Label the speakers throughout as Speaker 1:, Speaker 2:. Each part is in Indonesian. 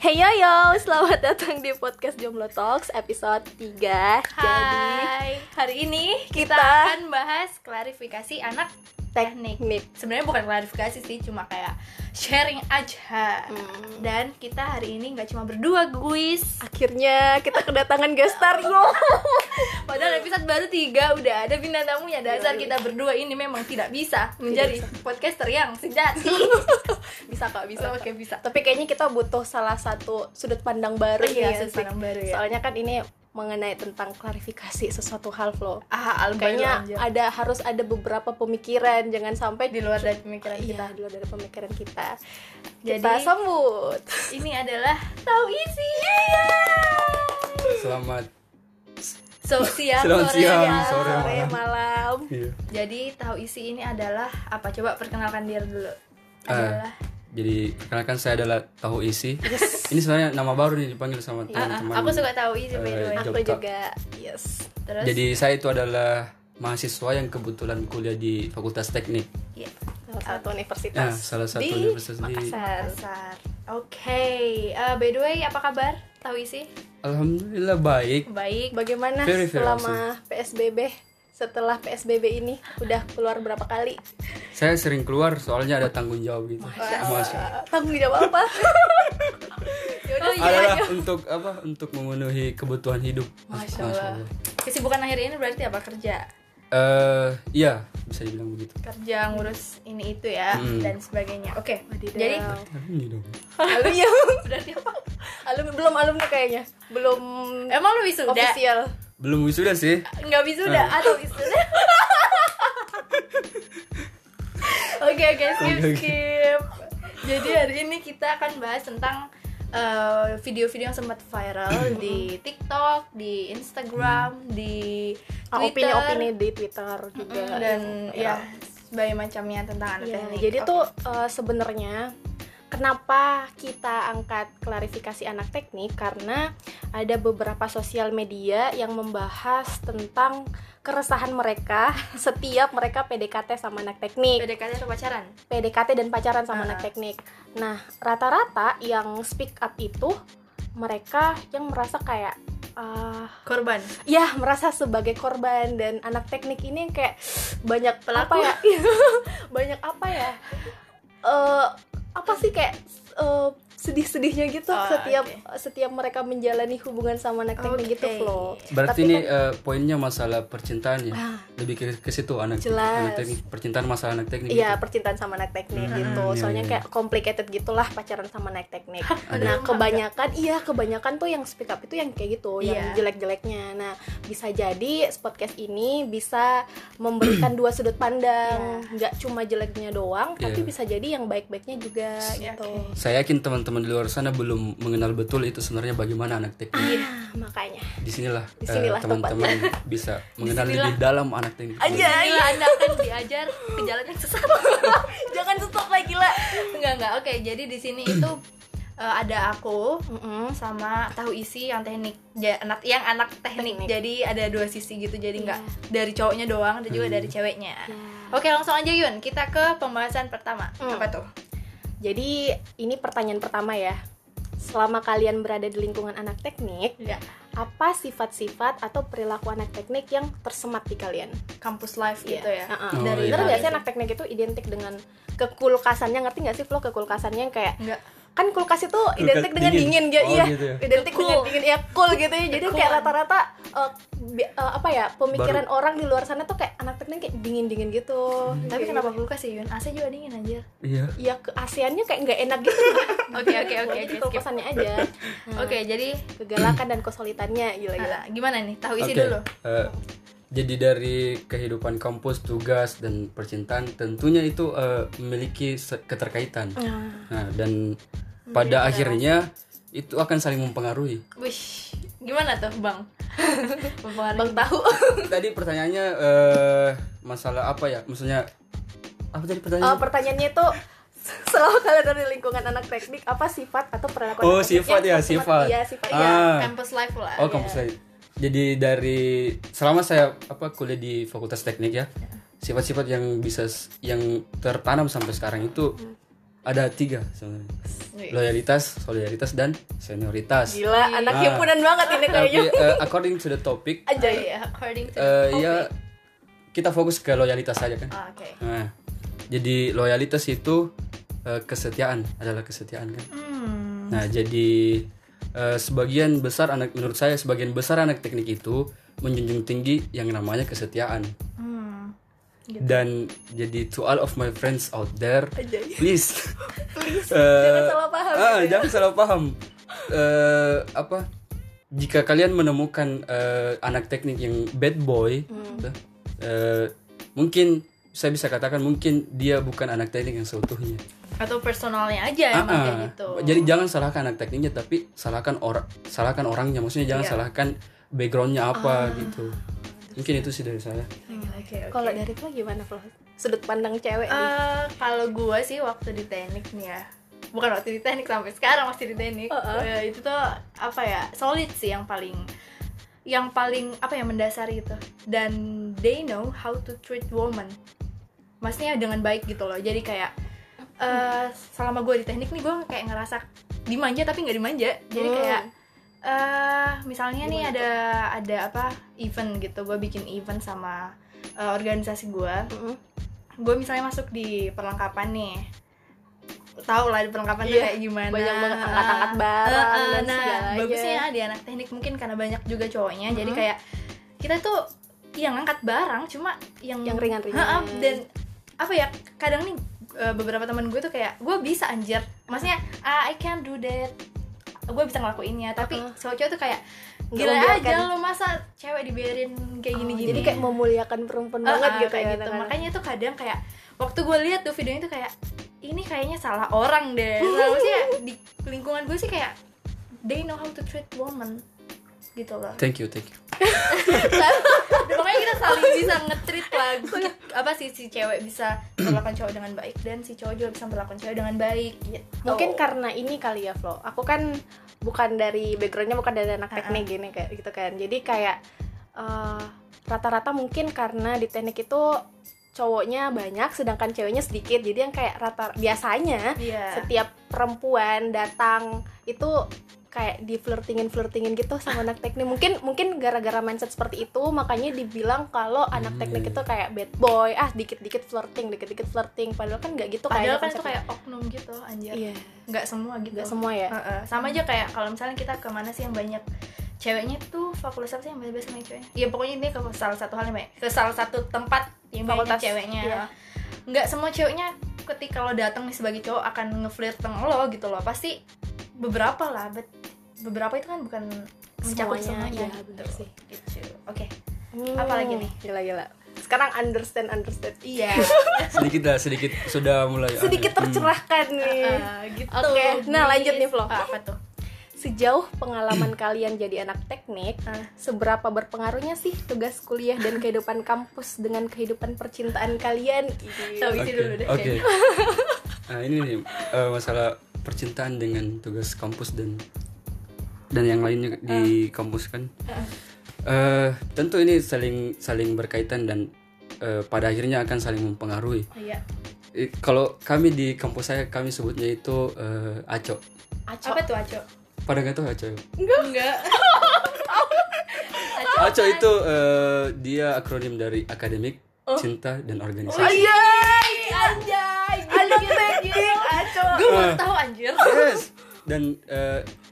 Speaker 1: Hey yo yo, selamat datang di podcast Jomblo Talks episode 3 Jadi
Speaker 2: Hai, hari ini kita,
Speaker 1: kita-
Speaker 2: akan bahas klarifikasi anak teknik.
Speaker 1: teknik
Speaker 2: Sebenarnya bukan klarifikasi sih, cuma kayak sharing aja.
Speaker 1: Hmm.
Speaker 2: Dan kita hari ini nggak cuma berdua, guys.
Speaker 1: Akhirnya kita kedatangan guest star yo
Speaker 2: Padahal episode baru 3 udah ada bintang tamunya. Dasar
Speaker 1: Iya,
Speaker 2: kita berdua ini memang tidak bisa menjadi podcaster yang sejati.
Speaker 1: Bisa kak, bisa
Speaker 2: Oke, bisa.
Speaker 1: Tapi kayaknya kita butuh salah satu sudut pandang baru
Speaker 2: Iya,
Speaker 1: nih ya,
Speaker 2: sudut pandang baru ya.
Speaker 1: Soalnya kan ini mengenai tentang klarifikasi sesuatu hal Flo
Speaker 2: Ah, alba
Speaker 1: Kayaknya ada harus ada beberapa pemikiran Jangan sampai
Speaker 2: di luar dari pemikiran
Speaker 1: Iya,
Speaker 2: kita.
Speaker 1: di luar dari pemikiran kita
Speaker 2: Jadi-
Speaker 1: Kita sambut
Speaker 2: Ini adalah tahu isi.
Speaker 3: Selamat
Speaker 2: So, siang,
Speaker 3: Selamat
Speaker 2: sore,
Speaker 3: siang,
Speaker 2: ya.
Speaker 3: sore,
Speaker 1: Sore
Speaker 3: malam.
Speaker 1: malam
Speaker 3: Iya.
Speaker 2: Jadi tahu isi ini adalah apa? Coba perkenalkan diri dulu. Adalah
Speaker 3: Jadi perkenalkan saya adalah Tahu Isi. Ini sebenarnya nama baru nih dipanggil sama
Speaker 2: Ah, ah,
Speaker 3: teman-teman.
Speaker 2: aku suka tahu isi by the way.
Speaker 1: Aku juga Yes
Speaker 2: Terus
Speaker 3: Jadi saya itu adalah mahasiswa yang kebetulan kuliah di Fakultas Teknik.
Speaker 2: ya,
Speaker 1: Salah satu universitas
Speaker 3: Nah, salah satu
Speaker 1: di
Speaker 3: universitas di
Speaker 1: Makassar.
Speaker 2: Makassar. Oke, eh, by the way apa kabar? Tahu isi?
Speaker 3: Alhamdulillah baik.
Speaker 2: Baik.
Speaker 1: Bagaimana
Speaker 3: Very, very
Speaker 1: selama PSBB? Setelah PSBB ini udah keluar berapa kali?
Speaker 3: Saya sering keluar soalnya ada tanggung jawab gitu. Masya.
Speaker 1: Uh, tanggung jawab apa?
Speaker 2: Yaudah,
Speaker 1: Oh, iya.
Speaker 3: Adalah untuk apa? Untuk memenuhi kebutuhan hidup.
Speaker 2: Masya Allah. Kesibukan akhir ini berarti apa? Kerja.
Speaker 3: Eh, iya, bisa dibilang begitu.
Speaker 2: Kerja ngurus ini itu ya
Speaker 3: Hmm.
Speaker 2: dan sebagainya. Oke.
Speaker 1: Wadidaw.
Speaker 2: Jadi
Speaker 3: Ini dong.
Speaker 1: alumni
Speaker 2: berarti apa?
Speaker 1: alumni belum alumni kayaknya. Belum
Speaker 2: Emang lu wisuda?
Speaker 1: official.
Speaker 3: Belum wisuda sih.
Speaker 2: Enggak wisuda
Speaker 3: Ah.
Speaker 2: atau wisuda? Oke oke skip skip. Jadi hari ini kita akan bahas tentang eh, video-video yang sempat viral di TikTok, di Instagram, di
Speaker 1: Ah,
Speaker 2: Twitter,
Speaker 1: Opini-opini di Twitter juga.
Speaker 2: Mm, dan
Speaker 1: yang
Speaker 2: ya
Speaker 1: viral.
Speaker 2: sebagai macamnya tentang anak
Speaker 1: Iya,
Speaker 2: teknik.
Speaker 1: jadi
Speaker 2: Oke.
Speaker 1: tuh eh, sebenarnya kenapa kita angkat klarifikasi anak teknik karena ada beberapa sosial media yang membahas tentang keresahan mereka setiap mereka PDKT sama anak teknik,
Speaker 2: PDKT atau pacaran?
Speaker 1: PDKT dan pacaran sama
Speaker 2: Ah.
Speaker 1: anak teknik. Nah, rata-rata yang speak up itu mereka yang merasa kayak ah
Speaker 2: Korban.
Speaker 1: ya merasa sebagai korban dan anak teknik ini kayak banyak
Speaker 2: Pelaku.
Speaker 1: apa ya banyak apa ya eh apa sih kayak eh, sedih-sedihnya gitu
Speaker 2: Oh,
Speaker 1: setiap
Speaker 2: oke.
Speaker 1: setiap mereka menjalani hubungan sama anak teknik gitu. Flo.
Speaker 3: Berarti
Speaker 1: Tapi
Speaker 3: ini
Speaker 1: kan-
Speaker 3: eh, poinnya masalah percintaan ya.
Speaker 1: Ah.
Speaker 3: Lebih ke, ke situ anak
Speaker 1: Jelas.
Speaker 3: anak teknik percintaan masalah anak teknik.
Speaker 1: Iya
Speaker 3: gitu.
Speaker 1: percintaan sama anak teknik
Speaker 3: Hmm,
Speaker 1: gitu
Speaker 3: iya,
Speaker 1: Soalnya
Speaker 3: iya.
Speaker 1: kayak complicated gitulah pacaran sama anak teknik. Nah kebanyakan iya kebanyakan tuh yang speak up itu yang kayak gitu Yang
Speaker 2: Iya.
Speaker 1: jelek-jeleknya Nah bisa jadi podcast ini bisa memberikan dua sudut pandang nggak cuma jeleknya doang Tapi
Speaker 3: Iya.
Speaker 1: bisa jadi yang baik-baiknya juga
Speaker 2: Iya,
Speaker 1: gitu.
Speaker 3: Saya yakin teman-teman di luar sana belum mengenal betul itu sebenarnya bagaimana anak teknik.
Speaker 1: Ah, Makanya
Speaker 3: Di sinilah, eh,
Speaker 1: Di sinilah
Speaker 3: teman-teman bisa mengenal
Speaker 2: Di sinilah.
Speaker 3: lebih dalam anak teknik.
Speaker 1: Aja.
Speaker 2: Inilah anda akan diajar ke jalan yang sesat.
Speaker 1: Jangan stop lagi lah
Speaker 2: enggak enggak. Oke, jadi di sini itu eh, ada aku
Speaker 1: Mm-mm.
Speaker 2: sama tahu isi yang teknik ja, anak yang anak teknik.
Speaker 1: Teknik.
Speaker 2: Jadi ada dua sisi gitu. Jadi nggak
Speaker 1: Iya.
Speaker 2: dari cowoknya doang, ada juga
Speaker 3: Hmm.
Speaker 2: dari ceweknya.
Speaker 1: Iya.
Speaker 2: Oke, langsung aja Yun. Kita ke pembahasan pertama.
Speaker 1: Hmm.
Speaker 2: Apa tuh?
Speaker 1: Jadi ini pertanyaan pertama ya Selama kalian berada di lingkungan anak teknik
Speaker 2: Ya,
Speaker 1: apa sifat-sifat atau perilaku anak teknik yang tersemat di kalian?
Speaker 2: kampus life gitu ya.
Speaker 1: Heeh.
Speaker 3: Oh,
Speaker 1: Dari
Speaker 3: iya.
Speaker 1: bener nggak sih anak teknik itu identik dengan kekulkasannya ngerti nggak sih Flo kekulkasannya yang kayak
Speaker 2: Enggak.
Speaker 1: Kan kulkas itu identik dengan dingin,
Speaker 3: dingin.
Speaker 1: gitu
Speaker 3: Oh,
Speaker 1: ya
Speaker 3: gitu ya.
Speaker 1: identik
Speaker 2: Cool.
Speaker 1: dengan dingin ya cool gitu ya jadi
Speaker 2: Cool.
Speaker 1: kayak rata-rata eh, bi- eh, apa ya pemikiran orang di luar sana tuh kayak anak teknik kayak dingin-dingin gitu
Speaker 2: Tapi
Speaker 1: Kayak
Speaker 2: kenapa kulkas sih Yun? AC juga dingin anjir.
Speaker 3: Iya.
Speaker 1: ya ke ASEAN-nya kayak nggak enak gitu
Speaker 2: Oke, oke, oke,
Speaker 1: Jadi kulkasannya aja Nah,
Speaker 2: Oke, jadi
Speaker 1: kegalakan dan kesulitannya gila-gila
Speaker 2: eh, gimana nih? Tahu isi
Speaker 3: Oke,
Speaker 2: dulu.
Speaker 3: eh, jadi dari kehidupan kampus, tugas dan percintaan tentunya itu eh, memiliki keterkaitan.
Speaker 1: Nah,
Speaker 3: Nah, dan pada akhirnya itu akan saling mempengaruhi.
Speaker 2: Wish, gimana tuh bang?
Speaker 1: Bang tahu
Speaker 3: Tadi pertanyaannya eh, masalah apa ya? Maksudnya apa tadi pertanyaannya?
Speaker 1: pertanyaannya itu selama kalian dari lingkungan anak teknik apa sifat atau perilaku
Speaker 3: Oh, sifat
Speaker 1: yang
Speaker 3: ya, sifat.
Speaker 1: iya sifat
Speaker 3: Ah.
Speaker 1: iya
Speaker 2: Campus life lah.
Speaker 3: Oh, kampus lain. Jadi dari selama saya apa kuliah di Fakultas Teknik ya, sifat-sifat yang bisa yang tertanam sampai sekarang itu ada tiga sebenarnya loyalitas solidaritas dan senioritas
Speaker 1: Gila, anak
Speaker 3: Ah.
Speaker 1: himpunan banget ini
Speaker 3: tapi
Speaker 1: kayaknya.
Speaker 3: eh, according to the topic
Speaker 2: aja ya according to the
Speaker 3: ya
Speaker 2: topic.
Speaker 3: kita fokus ke loyalitas saja kan
Speaker 2: Ah, oke
Speaker 3: Nah, jadi loyalitas itu eh, kesetiaan adalah kesetiaan kan.
Speaker 2: hmm.
Speaker 3: Nah, jadi eh, sebagian besar anak menurut saya sebagian besar anak teknik itu menjunjung tinggi yang namanya kesetiaan.
Speaker 2: Hmm.
Speaker 3: Dan jadi to all of my friends out there,
Speaker 1: Ajay.
Speaker 3: please,
Speaker 1: Please,
Speaker 3: eh,
Speaker 1: jangan salah paham
Speaker 3: ah,
Speaker 1: gitu ya.
Speaker 3: jangan salah paham. Eh, apa? Jika kalian menemukan eh, anak teknik yang bad boy,
Speaker 1: Hmm.
Speaker 3: eh, mungkin saya bisa katakan mungkin dia bukan anak teknik yang seutuhnya.
Speaker 2: Atau personalnya aja emang
Speaker 3: Ah,
Speaker 2: kayak gitu
Speaker 3: Jadi jangan salahkan anak tekniknya, tapi salahkan orang, salahkan orangnya. Maksudnya jangan
Speaker 2: Iya.
Speaker 3: salahkan backgroundnya apa gitu. Mungkin itu sih dari saya.
Speaker 2: Hmm, oke oke
Speaker 1: Kalau dari lo gimana, Flo? Sudut pandang cewek nih.
Speaker 2: Eh, kalau gue sih waktu di teknik nih ya bukan waktu di teknik sampai sekarang masih di teknik
Speaker 1: Uh-uh.
Speaker 2: Eh, itu tuh apa ya solid sih yang paling yang paling apa ya mendasari itu dan they know how to treat woman maksudnya dengan baik gitu loh jadi kayak eh selama gue di teknik nih gue kayak ngerasa dimanja tapi nggak dimanja jadi
Speaker 1: Hmm.
Speaker 2: kayak eh misalnya nih
Speaker 1: Gimana
Speaker 2: ada ada apa event gitu gue bikin event sama eh, organisasi gue
Speaker 1: Mm-mm.
Speaker 2: gue misalnya masuk di perlengkapan nih tahu lah di perlengkapan tuh
Speaker 1: Iya,
Speaker 2: kayak gimana
Speaker 1: banyak banget angkat-angkat barang
Speaker 2: ah, ah,
Speaker 1: dan
Speaker 2: nah
Speaker 1: segalanya.
Speaker 2: bagusnya di anak teknik mungkin karena banyak juga cowoknya jadi
Speaker 1: Mhm.
Speaker 2: kayak kita tuh yang ngangkat barang cuma yang
Speaker 1: Yang ringan-ringan.
Speaker 2: Dan apa ya kadang nih eh, beberapa teman gue tuh kayak gue bisa anjir maksudnya ah, I can do that gue bisa ngelakuinnya tapi
Speaker 1: Uh-uh.
Speaker 2: cowok-cowok tuh kayak gila aja lo masa cewek dibiarin kayak
Speaker 1: Oh,
Speaker 2: gini-gini
Speaker 1: Jadi kayak memuliakan perempuan banget gitu
Speaker 2: kayak
Speaker 1: ya.
Speaker 2: gitu. Makanya tuh kadang kayak waktu gue lihat tuh videonya tuh kayak ini kayaknya salah orang deh. Maksudnya di lingkungan gue sih kayak they know how to treat woman gitu loh.
Speaker 3: Thank you, thank you.
Speaker 2: Makanya kita saling bisa nge-treat lah apa sih si cewek bisa memperlakukan cowok dengan baik dan si cowok juga bisa memperlakukan cewek dengan baik gitu.
Speaker 1: Mungkin karena ini kali ya, Flo. Aku kan bukan dari backgroundnya bukan dari anak teknik
Speaker 2: Uh-uh.
Speaker 1: gini kayak gitu kan. Jadi kayak eh, rata-rata mungkin karena di teknik itu cowoknya banyak sedangkan ceweknya sedikit. Jadi yang kayak rata biasanya
Speaker 2: Iya.
Speaker 1: setiap perempuan datang itu kayak di flirtingin flirtingin gitu sama anak teknik mungkin mungkin gara-gara mindset seperti itu makanya dibilang kalau anak
Speaker 3: Hmm,
Speaker 1: teknik
Speaker 3: iya.
Speaker 1: itu kayak bad boy ah dikit-dikit flirting dikit-dikit flirting padahal kan nggak gitu
Speaker 2: Padahal kan
Speaker 1: konsepnya.
Speaker 2: itu kayak oknum gitu anjir.
Speaker 1: iya
Speaker 2: Nggak semua gitu.
Speaker 1: nggak semua ya
Speaker 2: Heeh. sama aja kayak kalau misalnya kita ke mana sih yang banyak ceweknya tuh fakultas apa sih yang biasa banyak ceweknya ya pokoknya ini ke salah satu hal yang banyak ke salah satu tempat yang
Speaker 1: Fakultas,
Speaker 2: ceweknya
Speaker 1: iya.
Speaker 2: nggak semua ceweknya ketika lo datang nih sebagai cowok akan ngeflirt sama lo gitu loh pasti beberapa lah but beberapa itu kan bukan mencakup
Speaker 1: Semuanya,
Speaker 2: semuanya
Speaker 1: iya,
Speaker 2: gitu.
Speaker 1: bener sih.
Speaker 2: gitu oke
Speaker 1: Hmm,
Speaker 2: Apa lagi nih?
Speaker 1: gila gila sekarang understand understand
Speaker 2: iya
Speaker 3: Sedikit lah, sedikit sudah mulai. ada.
Speaker 1: sedikit
Speaker 3: Hmm.
Speaker 1: tercerahkan nih
Speaker 2: Eh, gitu
Speaker 1: Oke, nah, lanjut nih, Flo.
Speaker 2: apa tuh
Speaker 1: sejauh pengalaman kalian jadi anak teknik
Speaker 2: Ah.
Speaker 1: seberapa berpengaruhnya sih tugas kuliah dan kehidupan kampus dengan kehidupan percintaan kalian
Speaker 2: Tahu
Speaker 3: Oke,
Speaker 2: isi dulu deh
Speaker 3: Oke.
Speaker 2: kayaknya.
Speaker 3: Nah, ini nih eh, masalah percintaan dengan tugas kampus dan dan yang lainnya di kampus kan. Eh, tentu ini saling saling berkaitan dan eh, pada akhirnya akan saling mempengaruhi.
Speaker 2: iya
Speaker 3: Eh, kalau kami di kampus saya kami sebutnya itu eh, aco.
Speaker 1: Aco.
Speaker 2: apa tuh aco
Speaker 3: Pada nggak tahu aco?
Speaker 2: enggak
Speaker 3: Aco itu eh, dia akronim dari akademik, cinta dan organisasi.
Speaker 2: Anjay, anjay, anak teknik, aco. Gue baru tahu anjir.
Speaker 3: Yes. Dan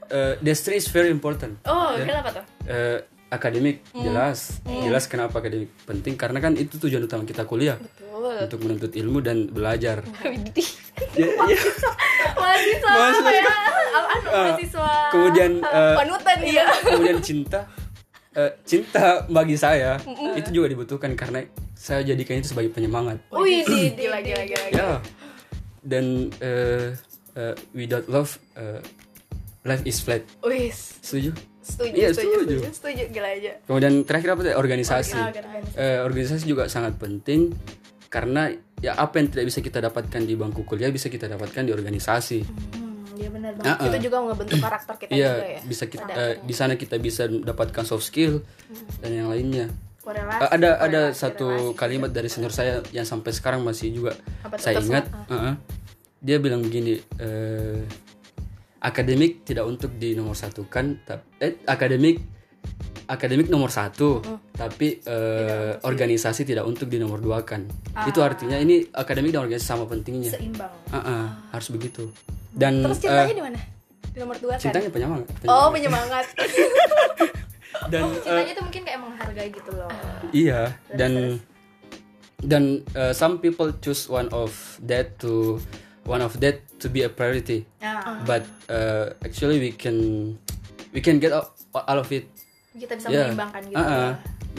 Speaker 3: eh eh, destiny is very important.
Speaker 2: Oh,
Speaker 3: Ya.
Speaker 2: kenapa tuh?
Speaker 3: Eh, akademik jelas jelas kenapa akademik penting karena kan itu tujuan utama kita kuliah
Speaker 1: Betul.
Speaker 3: untuk menuntut ilmu dan belajar. Ya, ya.
Speaker 2: Mahasiswa apa ya? Apaan mahasiswa?
Speaker 3: kemudian
Speaker 1: Panutan ya.
Speaker 3: kemudian cinta cinta bagi saya itu juga dibutuhkan karena saya jadikan itu sebagai penyemangat
Speaker 2: Wih, di, di,
Speaker 1: Gila, gila, gila.
Speaker 3: ya dan eh, eh, without love eh, life is flat
Speaker 1: Wis.
Speaker 3: setuju
Speaker 1: Setuju,
Speaker 3: Iya,
Speaker 1: setuju,
Speaker 3: setuju.
Speaker 1: setuju, setuju, gila aja.
Speaker 3: kemudian terakhir apa organisasi
Speaker 2: Ah, organisasi.
Speaker 3: Eh, organisasi juga sangat penting karena ya apa yang tidak bisa kita dapatkan di bangku kuliah bisa kita dapatkan di organisasi
Speaker 2: Hmm, iya benar banget.
Speaker 3: Ah, ah.
Speaker 1: Itu juga ngebentuk karakter kita juga
Speaker 3: Iya,
Speaker 1: ya.
Speaker 3: bisa kita
Speaker 1: akhirnya.
Speaker 3: di sana kita bisa mendapatkan soft skill dan yang lainnya.
Speaker 2: Korelasi.
Speaker 3: Eh, ada ada
Speaker 2: korelasi,
Speaker 3: satu
Speaker 2: relasi.
Speaker 3: kalimat dari senior saya yang sampai sekarang masih juga
Speaker 2: Apa
Speaker 3: saya ingat. Heeh. dia bilang begini eh, akademik tidak untuk di nomor satu kan eh akademik akademik nomor satu tapi eh, organisasi tidak untuk di nomor dua kan. Itu artinya ini akademik dan organisasi sama pentingnya.
Speaker 2: Seimbang.
Speaker 3: Ah, ah, harus begitu. Dan
Speaker 1: Terus
Speaker 3: eh,
Speaker 1: cintanya di mana? Di nomor dua kan?
Speaker 3: cintanya penyemangat
Speaker 1: Oh, penyemangat.
Speaker 3: dan eh,
Speaker 2: cintanya tuh mungkin kayak menghargai gitu loh.
Speaker 3: Iya, dan dan uh, some people choose one of that to one of that to be a priority.
Speaker 2: nah
Speaker 3: But uh, actually we can we can get out, all of it.
Speaker 2: kita bisa
Speaker 3: Yeah.
Speaker 2: menyeimbangkan gitu
Speaker 3: Ah, ah.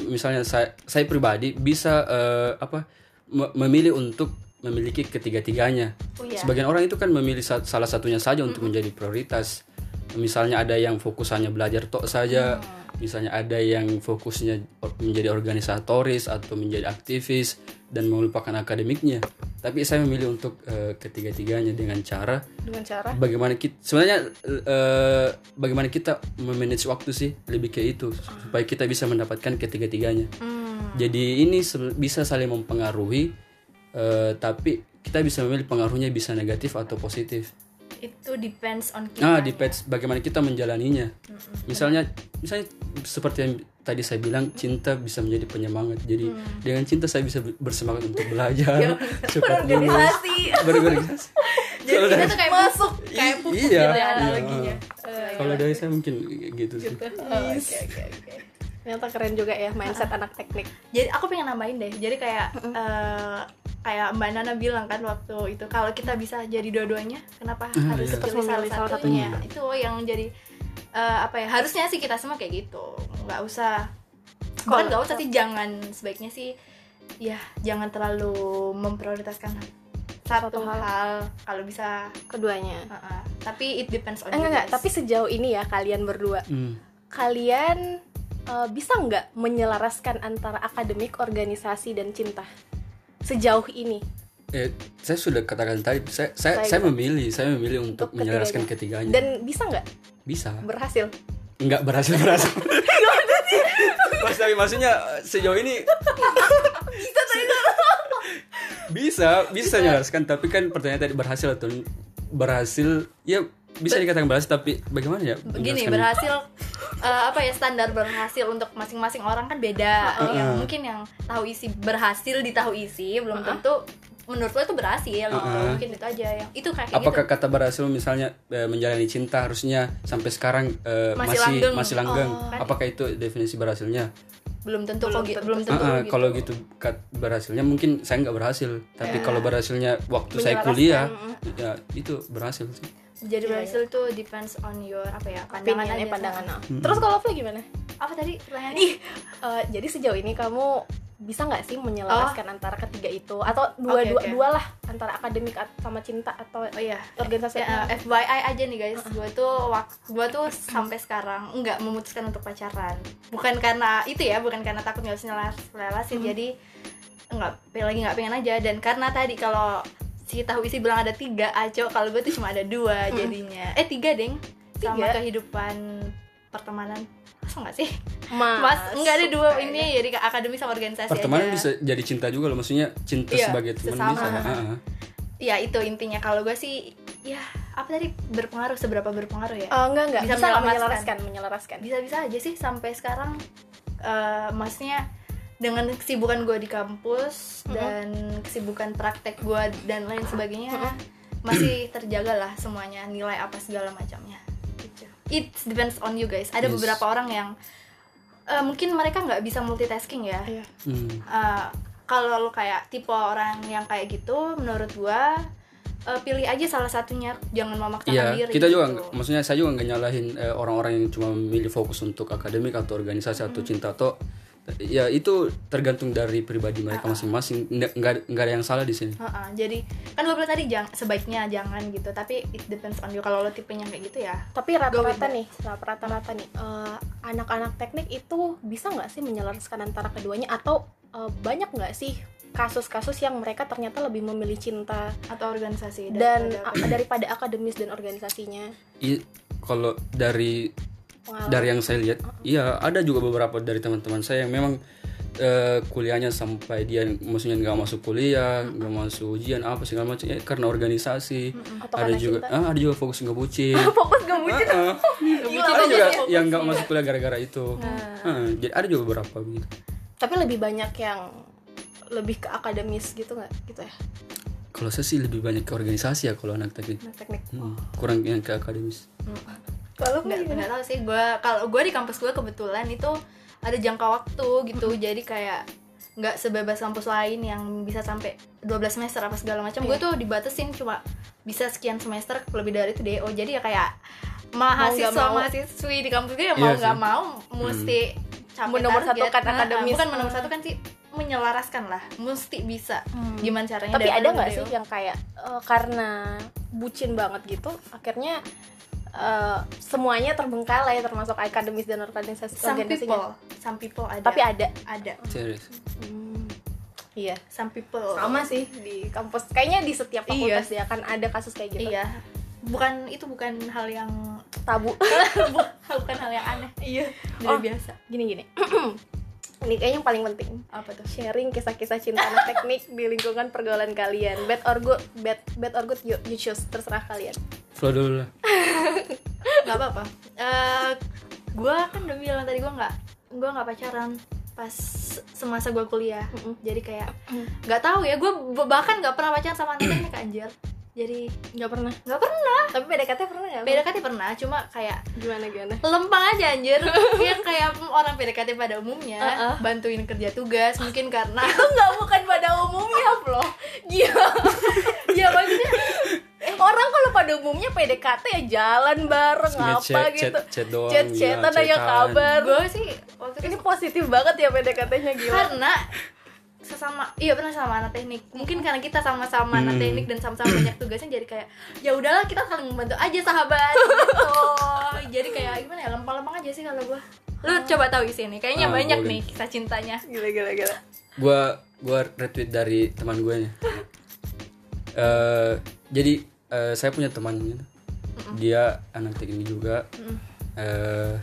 Speaker 3: Misalnya saya saya pribadi bisa uh, apa me- memilih untuk memiliki ketiga-tiganya.
Speaker 2: Oh, iya.
Speaker 3: Sebagian orang itu kan memilih sa- salah satunya saja untuk menjadi prioritas. Misalnya ada yang fokusannya belajar tok saja, misalnya ada yang fokusnya menjadi organisatoris atau menjadi aktivis dan melupakan akademiknya. Tapi saya memilih untuk eh, ketiga-tiganya dengan cara
Speaker 1: Dengan cara
Speaker 3: bagaimana kita sebenarnya eh, bagaimana kita memanage waktu sih lebih kayak itu supaya kita bisa mendapatkan ketiga-tiganya.
Speaker 2: Hmm.
Speaker 3: Jadi ini bisa saling mempengaruhi eh, tapi kita bisa memilih pengaruhnya bisa negatif atau positif.
Speaker 2: itu depends on kita
Speaker 3: Ah, depends bagaimana kita menjalaninya. Misalnya, misalnya seperti yang tadi saya bilang, cinta bisa menjadi penyemangat. Jadi dengan cinta saya bisa ber- bersemangat untuk belajar, cepat lulus,
Speaker 2: organisasi
Speaker 3: berorganisasi.
Speaker 2: jadi kita tuh kayak masuk kayak
Speaker 3: I-
Speaker 2: pupuk
Speaker 3: iya.
Speaker 2: gitu ya
Speaker 3: Iya.
Speaker 2: analoginya.
Speaker 3: Kalau dari saya mungkin gitu sih.
Speaker 2: Oh, oke oke oke.
Speaker 1: Ternyata keren juga ya mindset anak teknik.
Speaker 2: jadi aku pengen nambahin deh. Jadi kayak eh, kayak mbak Nana bilang kan waktu itu kalau kita bisa jadi dua-duanya kenapa harus
Speaker 3: iya.
Speaker 2: pilih salah
Speaker 1: Memilih salah
Speaker 2: satunya? itu yang jadi eh, apa ya harusnya sih kita semua kayak gitu nggak usah bukan nggak usah sih jangan sebaiknya sih ya jangan terlalu memprioritaskan satu,
Speaker 1: Satu hal.
Speaker 2: hal kalau bisa
Speaker 1: Keduanya.
Speaker 2: uh, uh. tapi it depends on
Speaker 1: Eh, enggak, enggak,
Speaker 2: guys.
Speaker 1: tapi sejauh ini ya kalian berdua,
Speaker 3: Hmm.
Speaker 1: kalian eh, bisa nggak menyelaraskan antara akademik, organisasi dan cinta? Sejauh ini.
Speaker 3: Eh, saya sudah katakan tadi, saya saya,
Speaker 1: Saya
Speaker 3: memilih, saya memilih untuk,
Speaker 1: Untuk
Speaker 3: menyelaraskan ketiganya.
Speaker 1: Dan bisa nggak
Speaker 3: bisa.
Speaker 1: berhasil?
Speaker 3: Enggak berhasil berhasil. Mas tapi maksudnya sejauh ini bisa bisa menyelaraskan tapi kan pertanyaan tadi berhasil atau berhasil ya bisa dikatakan berhasil tapi bagaimana ya?
Speaker 2: Begini berhasil eh, apa ya standar berhasil untuk masing-masing orang kan beda. Yang mungkin yang tahu isi berhasil di tahu isi belum tentu menurut lo itu berhasil gitu.
Speaker 3: Uh-uh.
Speaker 2: mungkin itu aja yang itu kayak
Speaker 3: Apakah
Speaker 2: gitu
Speaker 3: kata berhasil misalnya eh, menjalani cinta harusnya sampai sekarang eh,
Speaker 2: Masih
Speaker 3: masih
Speaker 2: langgeng.
Speaker 3: masih langgeng?
Speaker 2: Oh.
Speaker 3: Apakah itu definisi berhasilnya?
Speaker 2: belum tentu
Speaker 1: Belum
Speaker 2: kok gitu
Speaker 1: tentu.
Speaker 2: belum tentu
Speaker 3: ah,
Speaker 2: gitu.
Speaker 3: Kalau gitu kat berhasilnya mungkin saya nggak berhasil. Tapi kalau berhasilnya waktu saya kuliah, ya itu berhasil sih.
Speaker 2: jadi berhasil tuh depends on your apa ya pandangan
Speaker 1: Opinion,
Speaker 2: aja
Speaker 1: pandangan. Oh. Terus kalau Fle gimana?
Speaker 2: apa tadi pertanyaannya
Speaker 1: Ih, eh, jadi sejauh ini kamu bisa nggak sih menyelaraskan antara ketiga itu atau dua dua
Speaker 2: oke.
Speaker 1: dua lah antara akademik sama cinta atau
Speaker 2: oh iya
Speaker 1: organisasi
Speaker 2: Ya, eh, FYI aja nih guys, gue tuh waktu gue tuh sampai sekarang nggak memutuskan untuk pacaran. Bukan karena itu ya, bukan karena takut nggak bisa nyelas- ngelelasin, jadi nggak lagi nggak pengen aja. Dan karena tadi kalau si tahu isi bilang ada tiga, aco kalau gue tuh cuma ada dua jadinya. Eh tiga deng, sama
Speaker 1: Tiga?
Speaker 2: kehidupan pertemanan. Masa nggak sih?
Speaker 1: Mas,
Speaker 2: Mas, nggak ada dua ini jadi ke akademi sama organisasi
Speaker 3: Pertemanan
Speaker 2: aja.
Speaker 3: bisa jadi cinta juga loh, maksudnya cinta
Speaker 2: Iya,
Speaker 3: sebagai teman
Speaker 2: sesama.
Speaker 3: bisa. Ah.
Speaker 2: Ya itu intinya kalau gue sih ya apa tadi berpengaruh seberapa berpengaruh ya?
Speaker 1: Eh, enggak enggak
Speaker 2: Bisa
Speaker 1: bisa, menyelaraskan menyelaraskan
Speaker 2: bisa-bisa aja sih sampai sekarang eh, maksudnya dengan kesibukan gue di kampus dan kesibukan praktek gue dan lain sebagainya masih terjaga lah semuanya nilai apa segala macamnya. It depends on you guys ada
Speaker 3: Yes.
Speaker 2: beberapa orang yang eh, mungkin mereka nggak bisa multitasking ya
Speaker 1: Iya.
Speaker 3: Hmm.
Speaker 2: Eh, kalau lo kayak tipe orang yang kayak gitu menurut gua eh, pilih aja salah satunya jangan memaksakan
Speaker 3: Iya,
Speaker 2: diri
Speaker 3: kita juga
Speaker 2: gitu.
Speaker 3: maksudnya saya juga nggak nyalahin eh, orang-orang yang cuma memilih fokus untuk akademik atau organisasi atau cinta atau ya itu tergantung dari pribadi mereka masing-masing. Nggak nggak nggak ada yang salah di sini.
Speaker 2: Heeh, jadi kan gue bilang tadi jang, sebaiknya jangan gitu. Tapi it depends on you. Kalau lo tipenya kayak gitu ya
Speaker 1: tapi rata-rata nih rata-rata nih eh, anak-anak teknik itu bisa nggak sih menyelaraskan antara keduanya? Atau eh, banyak nggak sih kasus-kasus yang mereka ternyata lebih memilih cinta
Speaker 2: atau organisasi
Speaker 1: dan
Speaker 2: daripada-
Speaker 1: akademis dan organisasinya?
Speaker 3: I- kalau dari
Speaker 1: Pengalaman.
Speaker 3: dari yang saya lihat, iya ada juga beberapa dari teman-teman saya yang memang eh, kuliahnya sampai dia maksudnya nggak masuk kuliah nggak masuk ujian apa segala macam ya, karena organisasi.
Speaker 1: Atau
Speaker 3: ada
Speaker 1: karena
Speaker 3: juga ah, ada juga fokus ngebucin
Speaker 1: fokus gak bucin?
Speaker 3: Ah,
Speaker 1: Gila,
Speaker 3: ada juga
Speaker 1: fokus
Speaker 3: yang nggak masuk kuliah gara-gara itu. Ah, jadi ada juga beberapa begitu
Speaker 1: tapi lebih banyak yang lebih ke akademis gitu nggak? Gitu ya?
Speaker 3: Kalau saya sih lebih banyak ke organisasi ya kalau anak teknik.
Speaker 1: Anak teknik.
Speaker 3: Hmm, kurang yang ke akademis
Speaker 1: kalau
Speaker 2: nggak nggak tahu sih. Gue kalau gue di kampus gue kebetulan itu ada jangka waktu gitu. Jadi kayak nggak sebebas kampus lain yang bisa sampai 12 semester apa segala macam. Gue
Speaker 1: Iya.
Speaker 2: tuh dibatasin cuma bisa sekian semester lebih dari itu DO jadi ya kayak mahasiswa
Speaker 1: mau.
Speaker 2: mahasiswi di kampus gue ya
Speaker 3: Iya
Speaker 2: mau nggak mau mesti capai
Speaker 1: Menomorsatukan
Speaker 2: target. Nah,
Speaker 1: akademis.
Speaker 2: bukan nomor satu kan sih menyelaraskan lah. Mesti bisa. Gimana caranya
Speaker 1: tapi ada nggak sih yang kayak eh, karena bucin banget gitu akhirnya eh, semuanya terbengkalai termasuk akademis dan organisasi
Speaker 2: some
Speaker 1: organisasinya.
Speaker 2: people. Some people ada.
Speaker 1: Tapi ada.
Speaker 2: Ada.
Speaker 3: Serius?
Speaker 1: Hmm, iya.
Speaker 2: Some people.
Speaker 1: Sama sih di kampus. Kayaknya di setiap
Speaker 2: Iya.
Speaker 1: fakultas ya kan ada kasus kayak gitu.
Speaker 2: Iya. Bukan itu bukan hal yang
Speaker 1: tabu.
Speaker 2: Bukan hal yang aneh.
Speaker 1: iya.
Speaker 2: Dari
Speaker 1: Oh.
Speaker 2: biasa.
Speaker 1: gini gini ini kayaknya yang paling penting
Speaker 2: Apa tuh?
Speaker 1: sharing kisah-kisah cinta anak teknik di lingkungan pergaulan kalian bad or good bad bad or good you, you choose terserah kalian
Speaker 3: flow dulu lah
Speaker 2: Gak apa-apa. Eh gua kan udah bilang tadi gua nggak gua nggak pacaran pas semasa gua kuliah.
Speaker 1: Mm-mm.
Speaker 2: Jadi kayak nggak tahu ya, gua bahkan nggak pernah pacaran sama anak teknik anjir. Jadi
Speaker 1: nggak pernah.
Speaker 2: Nggak pernah.
Speaker 1: tapi PDKT pernah nggak
Speaker 2: Beda kali pernah, cuma kayak
Speaker 1: gimana gimana?
Speaker 2: lempang aja anjir. Ya kayak orang PDKT pada umumnya.
Speaker 1: Uh-uh.
Speaker 2: bantuin kerja tugas mungkin karena
Speaker 1: itu nggak bukan pada umumnya bro. Gila.
Speaker 2: Ya maksudnya
Speaker 1: eh, orang kalau pada umumnya PDKT ya jalan bareng apa
Speaker 3: Nge-chat,
Speaker 1: gitu.
Speaker 3: chat, chat doang,
Speaker 1: chat
Speaker 3: gila,
Speaker 1: chatan. aja kabar.
Speaker 2: Gue sih waktu itu
Speaker 1: ini positif banget ya PDKT-nya gila.
Speaker 2: Karena sesama iya pernah sama anak teknik. Mungkin karena kita sama-sama anak
Speaker 3: Hmm.
Speaker 2: teknik dan sama-sama banyak tugasnya jadi kayak ya udahlah kita saling membantu aja sahabat gitu. Jadi kayak gimana ya lempeng-lempeng aja sih kalau gue lu coba tahu isi ini kayaknya
Speaker 3: Ah,
Speaker 2: banyak
Speaker 3: boleh.
Speaker 2: nih kisah cintanya.
Speaker 1: Gila gila gila.
Speaker 3: Gua gua retweet dari teman gue nya Eh, jadi eh, saya punya teman gitu. dia anak teknik juga. Eh,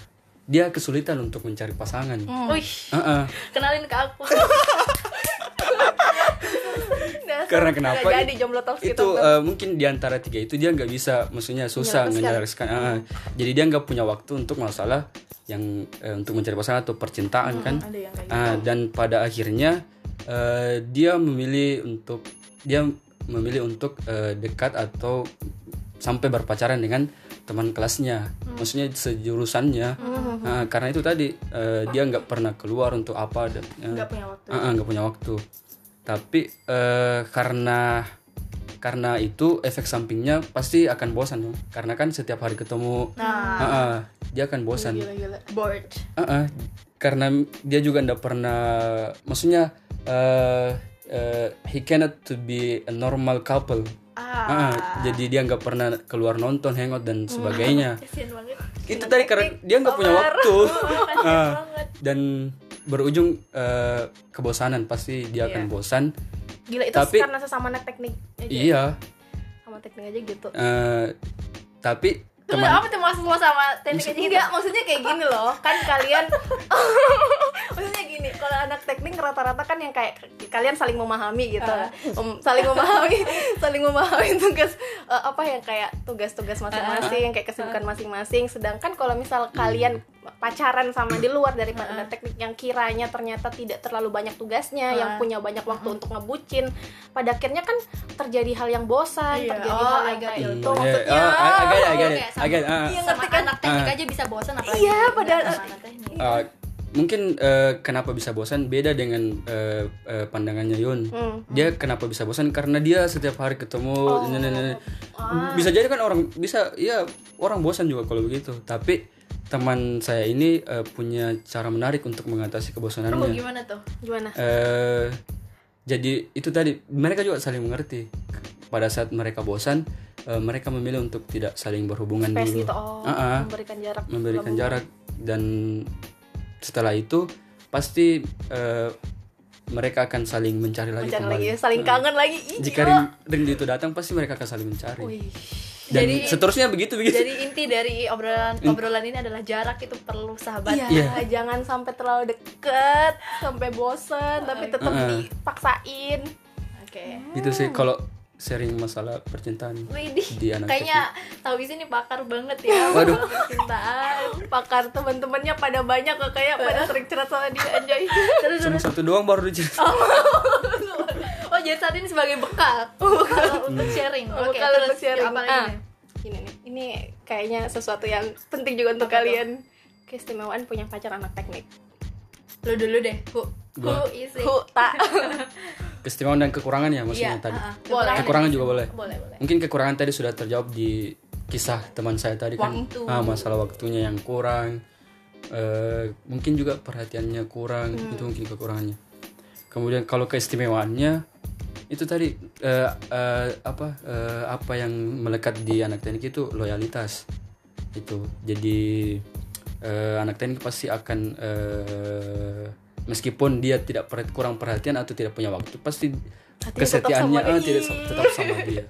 Speaker 3: dia kesulitan untuk mencari pasangan.
Speaker 2: Wih,
Speaker 3: Heeh.
Speaker 2: kenalin ke aku
Speaker 3: karena kenapa?
Speaker 1: Jadi jomblo talks
Speaker 3: itu eh, mungkin di antara tiga itu dia nggak bisa maksudnya susah
Speaker 1: Menyelaraskan.
Speaker 3: menyelaraskan Ah, jadi dia nggak punya waktu untuk masalah yang eh, untuk mencari pasangan atau percintaan kan?
Speaker 2: ada yang kayak
Speaker 3: Ah, dan pada akhirnya eh, dia memilih untuk dia memilih untuk eh, dekat atau sampai berpacaran dengan teman kelasnya. Maksudnya sejurusannya. Ah, karena itu tadi eh, dia nggak pernah keluar untuk apa dan
Speaker 2: nggak punya waktu.
Speaker 3: Ah, ah, nggak punya waktu tapi eh, karena karena itu efek sampingnya pasti akan bosan dong. Karena kan setiap hari ketemu
Speaker 2: nah.
Speaker 3: ah, ah, dia akan bosan.
Speaker 1: Gila gila
Speaker 2: bored.
Speaker 3: Ah, ah. karena dia juga ndak pernah maksudnya eh eh, he cannot to be a normal couple.
Speaker 2: Ah,
Speaker 3: ah. jadi dia nggak pernah keluar nonton hangout dan sebagainya.
Speaker 2: Kasian banget.
Speaker 3: Itu tadi karena dia nggak punya waktu.
Speaker 2: Banget.
Speaker 3: Dan berujung eh, kebosanan pasti dia akan bosan.
Speaker 1: Gila itu
Speaker 3: Tapi-
Speaker 1: karena sesama anak teknik aja
Speaker 3: iya.
Speaker 1: Sama teknik aja gitu.
Speaker 3: Eh, tapi teman
Speaker 2: apa tuh maksud lo sama teknik gitu?
Speaker 1: Enggak, maksudnya kayak gini loh. Kan kalian Maksudnya gini Kalau anak teknik rata-rata kan yang kayak Kalian saling memahami gitu. Mem- Saling memahami Saling memahami tugas eh, Apa yang kayak tugas-tugas masing-masing Kayak kesibukan masing-masing. Sedangkan kalau misal kalian pacaran sama di luar daripada anak teknik Yang kiranya ternyata tidak terlalu banyak tugasnya Yang
Speaker 2: Ah.
Speaker 1: punya banyak waktu untuk ngebucin Pada akhirnya kan terjadi hal yang bosan
Speaker 2: Iya.
Speaker 1: Terjadi
Speaker 2: Oh,
Speaker 1: hal
Speaker 2: I
Speaker 1: yang
Speaker 2: got
Speaker 1: kayak itu
Speaker 3: Hmm,
Speaker 1: Maksudnya
Speaker 3: ya, oh, I- I get it, I get it,
Speaker 2: Kayak sama-
Speaker 3: I get it.
Speaker 1: Iya,
Speaker 2: sama
Speaker 1: kan?
Speaker 2: anak teknik
Speaker 3: Ah.
Speaker 2: aja bisa bosan apalagi
Speaker 1: Iya,
Speaker 2: sama anak teknik
Speaker 3: Uh, mungkin uh, kenapa bisa bosan beda dengan uh, uh, pandangannya Yun.
Speaker 1: Hmm.
Speaker 3: Dia kenapa bisa bosan karena dia setiap hari ketemu
Speaker 1: Oh.
Speaker 3: ne- ne- ne-
Speaker 1: Ah.
Speaker 3: bisa jadi kan orang bisa ya orang bosan juga kalau begitu. Tapi teman saya ini uh, punya cara menarik untuk mengatasi kebosanannya.
Speaker 2: gimana tuh?
Speaker 1: Gimana?
Speaker 3: Eh, jadi itu tadi mereka juga saling mengerti. Pada saat mereka bosan, eh, mereka memilih untuk tidak saling berhubungan
Speaker 1: Space
Speaker 3: dulu.
Speaker 1: gitu oh
Speaker 3: Ah, ah.
Speaker 1: memberikan jarak
Speaker 3: memberikan jarak dan setelah itu pasti eh, mereka akan saling mencari lagi
Speaker 1: mencari
Speaker 3: kembali.
Speaker 1: lagi saling kangen lagi Ih,
Speaker 3: Jika
Speaker 1: gila.
Speaker 3: rin- rindu itu datang pasti mereka akan saling mencari.
Speaker 1: Wih,
Speaker 3: dan
Speaker 2: Jadi-
Speaker 3: seterusnya begitu begitu
Speaker 2: Jadi inti dari obrolan obrolan ini adalah jarak itu perlu sahabat.
Speaker 1: Iya,
Speaker 3: Iya.
Speaker 1: jangan sampai terlalu deket, sampai bosen, tapi tetap
Speaker 3: Heeh.
Speaker 1: dipaksain.
Speaker 2: Oke.
Speaker 3: itu sih kalau sharing masalah percintaan
Speaker 2: Widih,
Speaker 3: di anak
Speaker 2: kayaknya tahu sini pakar banget ya.
Speaker 3: Waduh.
Speaker 2: Percintaan.
Speaker 1: Pakar teman-temannya pada banyak kayak pada sering cerita sama dia anjay.
Speaker 2: Terus
Speaker 3: satu doang baru dicerita
Speaker 2: Oh jadi saat ini sebagai bekal Bekal untuk sharing.
Speaker 1: Oh,
Speaker 2: Oke,
Speaker 1: bekal
Speaker 2: terus
Speaker 1: untuk sharing.
Speaker 2: apa lagi
Speaker 1: Ah.
Speaker 2: nih?
Speaker 1: Ini nih, ini kayaknya sesuatu yang penting juga untuk
Speaker 2: Apa tuh?
Speaker 1: kalian. Keistimewaan punya pacar anak teknik.
Speaker 2: Lu dulu deh. Who, who
Speaker 3: Gua.
Speaker 2: is it?
Speaker 1: Hu, tak.
Speaker 3: keistimewaan dan kekurangan ya maksudnya
Speaker 2: Iya,
Speaker 3: tadi
Speaker 2: ah, ah.
Speaker 1: Boleh.
Speaker 3: kekurangan juga boleh
Speaker 2: Boleh, boleh.
Speaker 3: mungkin kekurangan tadi sudah terjawab di kisah teman saya tadi kan
Speaker 2: Waktu.
Speaker 3: ah, masalah waktunya yang kurang eh, mungkin juga perhatiannya kurang
Speaker 2: Hmm.
Speaker 3: itu mungkin kekurangannya kemudian kalau keistimewaannya itu tadi eh, eh, apa eh, apa yang melekat di anak teknik itu loyalitas. Itu jadi eh, anak teknik pasti akan eh, meskipun dia tidak per- kurang perhatian atau tidak punya waktu pasti
Speaker 1: tetap
Speaker 3: kesetiaannya
Speaker 1: sama
Speaker 3: ah, tidak tetap sama dia.